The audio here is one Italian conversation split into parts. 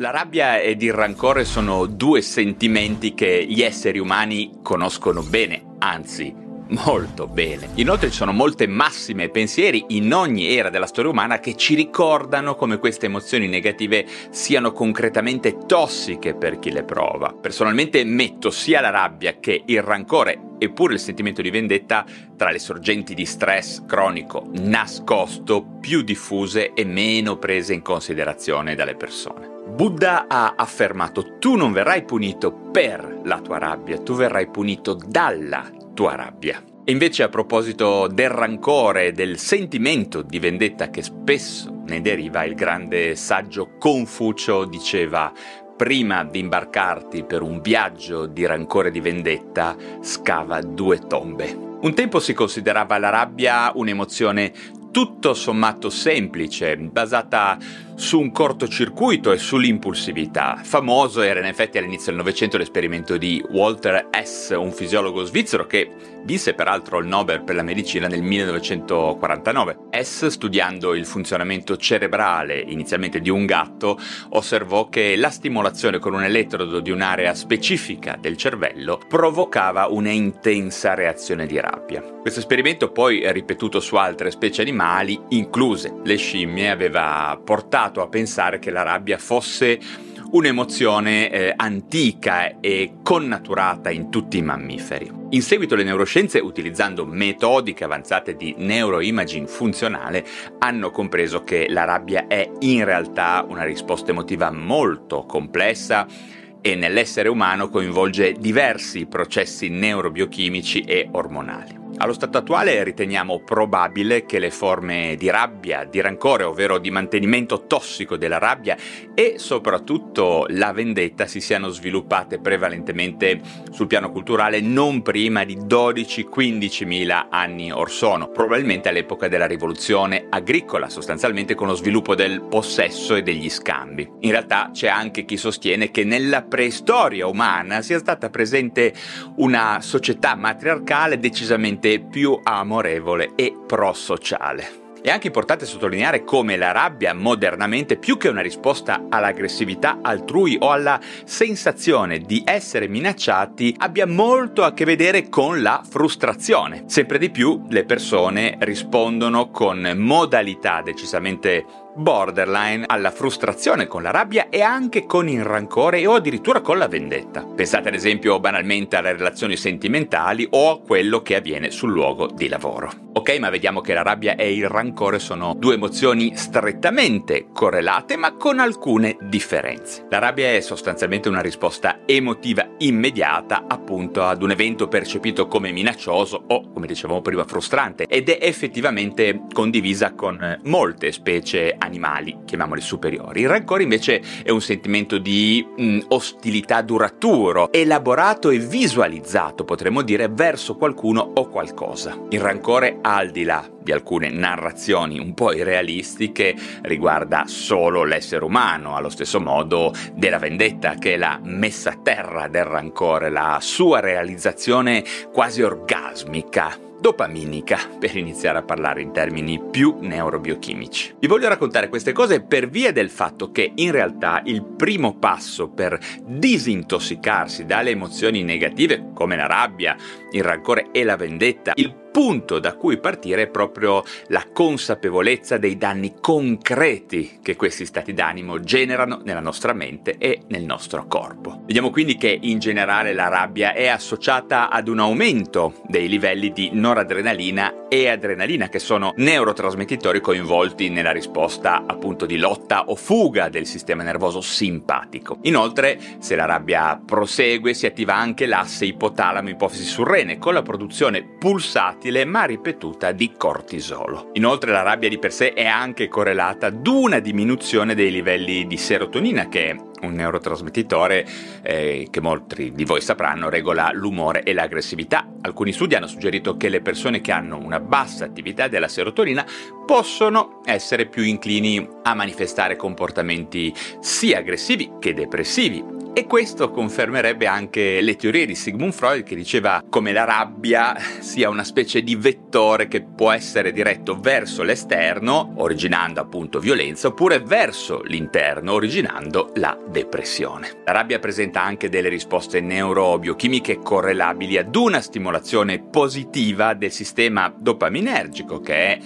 La rabbia ed il rancore sono due sentimenti che gli esseri umani conoscono bene, anzi molto bene. Inoltre ci sono molte massime pensieri in ogni era della storia umana che ci ricordano come queste emozioni negative siano concretamente tossiche per chi le prova. Personalmente metto sia la rabbia che il rancore eppure il sentimento di vendetta tra le sorgenti di stress cronico nascosto più diffuse e meno prese in considerazione dalle persone. Buddha ha affermato tu non verrai punito per la tua rabbia, tu verrai punito dalla tua rabbia. E invece a proposito del rancore, del sentimento di vendetta che spesso ne deriva, il grande saggio Confucio diceva prima di imbarcarti per un viaggio di rancore e di vendetta, scava due tombe. Un tempo si considerava la rabbia un'emozione tutto sommato semplice, basata su un cortocircuito e sull'impulsività. Famoso era in effetti all'inizio del Novecento l'esperimento di Walter S., un fisiologo svizzero che vinse peraltro il Nobel per la medicina nel 1949. S, studiando il funzionamento cerebrale inizialmente di un gatto, osservò che la stimolazione con un elettrodo di un'area specifica del cervello provocava una intensa reazione di rabbia. Questo esperimento poi ripetuto su altre specie animali, incluse le scimmie, aveva portato portato a pensare che la rabbia fosse un'emozione eh, antica e connaturata in tutti i mammiferi. In seguito le neuroscienze, utilizzando metodiche avanzate di neuroimaging funzionale, hanno compreso che la rabbia è in realtà una risposta emotiva molto complessa e nell'essere umano coinvolge diversi processi neurobiochimici e ormonali. Allo stato attuale riteniamo probabile che le forme di rabbia, di rancore, ovvero di mantenimento tossico della rabbia e soprattutto la vendetta si siano sviluppate prevalentemente sul piano culturale non prima di 12-15 mila anni or sono, probabilmente all'epoca della rivoluzione agricola, sostanzialmente con lo sviluppo del possesso e degli scambi. In realtà c'è anche chi sostiene che nella preistoria umana sia stata presente una società matriarcale decisamente più amorevole e prosociale. È anche importante sottolineare come la rabbia modernamente, più che una risposta all'aggressività altrui o alla sensazione di essere minacciati, abbia molto a che vedere con la frustrazione. Sempre di più le persone rispondono con modalità decisamente borderline alla frustrazione con la rabbia e anche con il rancore o addirittura con la vendetta. Pensate ad esempio banalmente alle relazioni sentimentali o a quello che avviene sul luogo di lavoro. Ok, ma vediamo che la rabbia e il rancore sono due emozioni strettamente correlate ma con alcune differenze. La rabbia è sostanzialmente una risposta emotiva immediata appunto ad un evento percepito come minaccioso o come dicevamo prima frustrante ed è effettivamente condivisa con molte specie animali, chiamiamoli superiori. Il rancore invece è un sentimento di mh, mm, ostilità duraturo, elaborato e visualizzato, potremmo dire, verso qualcuno o qualcosa. Il rancore, al di là di alcune narrazioni un po' irrealistiche, riguarda solo l'essere umano, allo stesso modo della vendetta, che è la messa a terra del rancore, la sua realizzazione quasi orgasmica dopaminica, per iniziare a parlare in termini più neurobiochimici. Vi voglio raccontare queste cose per via del fatto che in realtà il primo passo per disintossicarsi dalle emozioni negative come la rabbia, il rancore e la vendetta, il punto da cui partire è proprio la consapevolezza dei danni concreti che questi stati d'animo generano nella nostra mente e nel nostro corpo. Vediamo quindi che in generale la rabbia è associata ad un aumento dei livelli di noradrenalina e adrenalina che sono neurotrasmettitori coinvolti nella risposta appunto di lotta o fuga del sistema nervoso simpatico. Inoltre, se la rabbia prosegue, si attiva anche l'asse ipotalamo-ipofisi surrene con la produzione pulsata volatile ma ripetuta di cortisolo. Inoltre la rabbia di per sé è anche correlata ad una diminuzione dei livelli di serotonina che è un neurotrasmettitore eh, che molti di voi sapranno regola l'umore e l'aggressività. Alcuni studi hanno suggerito che le persone che hanno una bassa attività della serotonina possono essere più inclini a manifestare comportamenti sia aggressivi che depressivi E questo confermerebbe anche le teorie di Sigmund Freud che diceva come la rabbia sia una specie di vettore che può essere diretto verso l'esterno, originando appunto violenza, oppure verso l'interno, originando la depressione. La rabbia presenta anche delle risposte neurobiochimiche correlabili ad una stimolazione positiva del sistema dopaminergico che è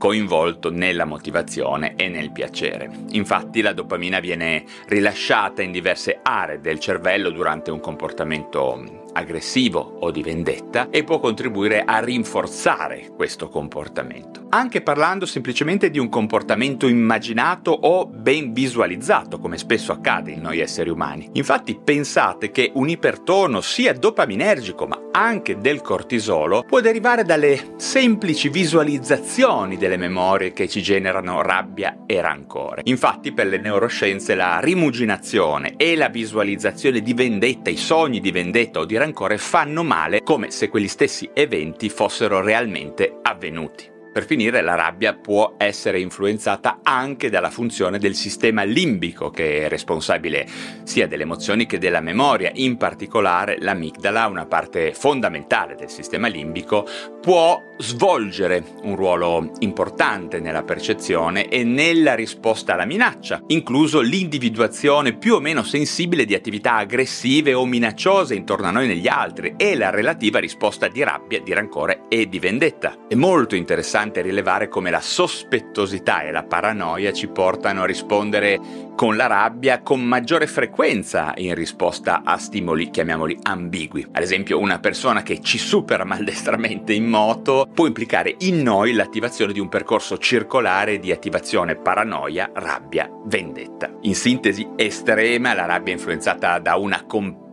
coinvolto nella motivazione e nel piacere. Infatti la dopamina viene rilasciata in diverse aree del cervello durante un comportamento aggressivo o di vendetta e può contribuire a rinforzare questo comportamento. Anche parlando semplicemente di un comportamento immaginato o ben visualizzato, come spesso accade in noi esseri umani. Infatti pensate che un ipertono sia dopaminergico ma anche del cortisolo può derivare dalle semplici visualizzazioni delle memorie che ci generano rabbia e rancore. Infatti per le neuroscienze la rimuginazione e la visualizzazione di vendetta, i sogni di vendetta o di rancore fanno male come se quegli stessi eventi fossero realmente avvenuti. Per finire, la rabbia può essere influenzata anche dalla funzione del sistema limbico, che è responsabile sia delle emozioni che della memoria. In particolare, l'amigdala, una parte fondamentale del sistema limbico, può svolgere un ruolo importante nella percezione e nella risposta alla minaccia, incluso l'individuazione più o meno sensibile di attività aggressive o minacciose intorno a noi negli altri e la relativa risposta di rabbia, di rancore e di vendetta. È molto interessante rilevare come la sospettosità e la paranoia ci portano a rispondere con la rabbia con maggiore frequenza in risposta a stimoli, chiamiamoli ambigui. Ad esempio, una persona che ci supera maldestramente in moto può implicare in noi l'attivazione di un percorso circolare di attivazione paranoia, rabbia, vendetta. In sintesi estrema, la rabbia è influenzata da una complessa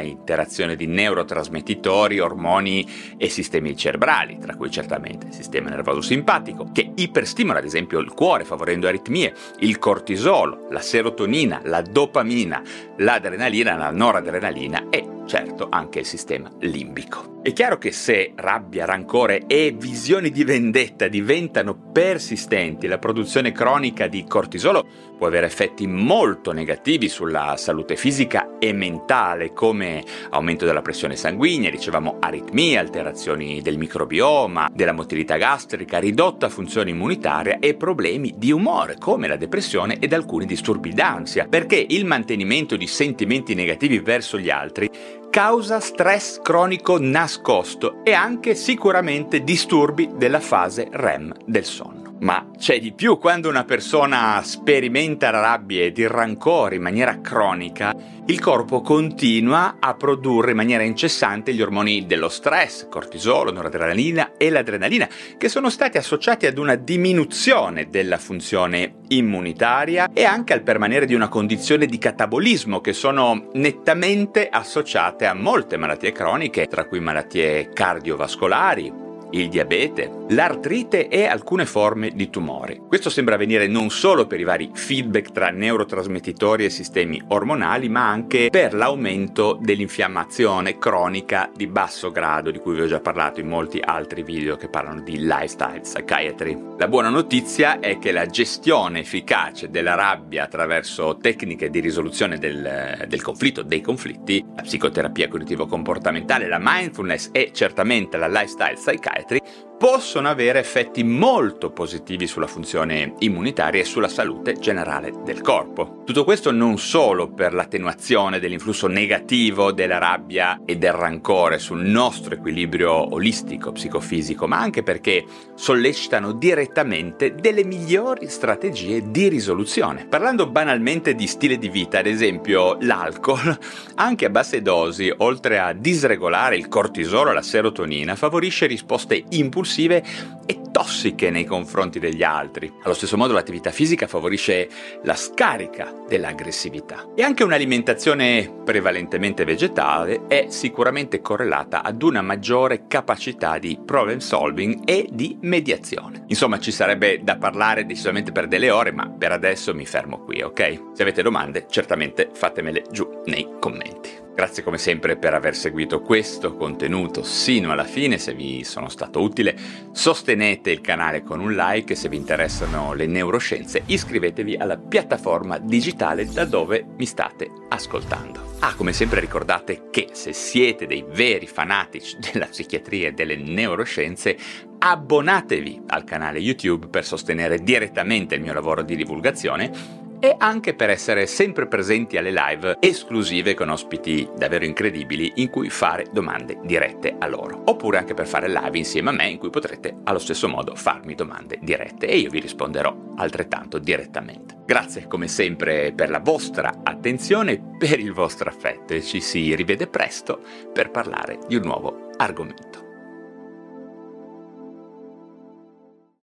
interazione di neurotrasmettitori, ormoni e sistemi cerebrali, tra cui certamente il sistema nervoso simpatico, che iperstimola ad esempio il cuore favorendo aritmie, il cortisolo, la serotonina, la dopamina, l'adrenalina, la noradrenalina e certo anche il sistema limbico. È chiaro che se rabbia, rancore e visioni di vendetta diventano persistenti, la produzione cronica di cortisolo può avere effetti molto negativi sulla salute fisica e mentale, come aumento della pressione sanguigna, dicevamo aritmie, alterazioni del microbioma, della motilità gastrica, ridotta funzione immunitaria e problemi di umore, come la depressione ed alcuni disturbi d'ansia, perché il mantenimento di sentimenti negativi verso gli altri causa stress cronico nascosto e anche sicuramente disturbi della fase REM del sonno. Ma c'è di più, quando una persona sperimenta rabbia ed il rancore in maniera cronica, il corpo continua a produrre in maniera incessante gli ormoni dello stress, cortisolo, noradrenalina e l'adrenalina, che sono stati associati ad una diminuzione della funzione immunitaria e anche al permanere di una condizione di catabolismo che sono nettamente associate a molte malattie croniche, tra cui malattie cardiovascolari, il diabete, l'artrite e alcune forme di tumore. Questo sembra avvenire non solo per i vari feedback tra neurotrasmettitori e sistemi ormonali, ma anche per l'aumento dell'infiammazione cronica di basso grado, di cui vi ho già parlato in molti altri video che parlano di lifestyle psychiatry. La buona notizia è che la gestione efficace della rabbia attraverso tecniche di risoluzione del, del conflitto, dei conflitti, la psicoterapia cognitivo-comportamentale, la mindfulness e certamente la lifestyle psychiatry metri possono avere effetti molto positivi sulla funzione immunitaria e sulla salute generale del corpo. Tutto questo non solo per l'attenuazione dell'influsso negativo della rabbia e del rancore sul nostro equilibrio olistico psicofisico, ma anche perché sollecitano direttamente delle migliori strategie di risoluzione. Parlando banalmente di stile di vita, ad esempio l'alcol, anche a basse dosi, oltre a disregolare il cortisolo e la serotonina, favorisce risposte impulsive impulsive e tossiche nei confronti degli altri. Allo stesso modo l'attività fisica favorisce la scarica dell'aggressività. E anche un'alimentazione prevalentemente vegetale è sicuramente correlata ad una maggiore capacità di problem solving e di mediazione. Insomma, ci sarebbe da parlare decisamente per delle ore, ma per adesso mi fermo qui, ok? Se avete domande, certamente fatemele giù nei commenti. Grazie come sempre per aver seguito questo contenuto sino alla fine, se vi sono stato utile sostenete il canale con un like. Se vi interessano le neuroscienze iscrivetevi alla piattaforma digitale da dove mi state ascoltando. Ah, come sempre ricordate che se siete dei veri fanatici della psichiatria e delle neuroscienze, abbonatevi al canale YouTube per sostenere direttamente il mio lavoro di divulgazione e anche per essere sempre presenti alle live esclusive con ospiti davvero incredibili in cui fare domande dirette a loro. Oppure anche per fare live insieme a me in cui potrete allo stesso modo farmi domande dirette e io vi risponderò altrettanto direttamente. Grazie come sempre per la vostra attenzione per il vostro affetto e ci si rivede presto per parlare di un nuovo argomento.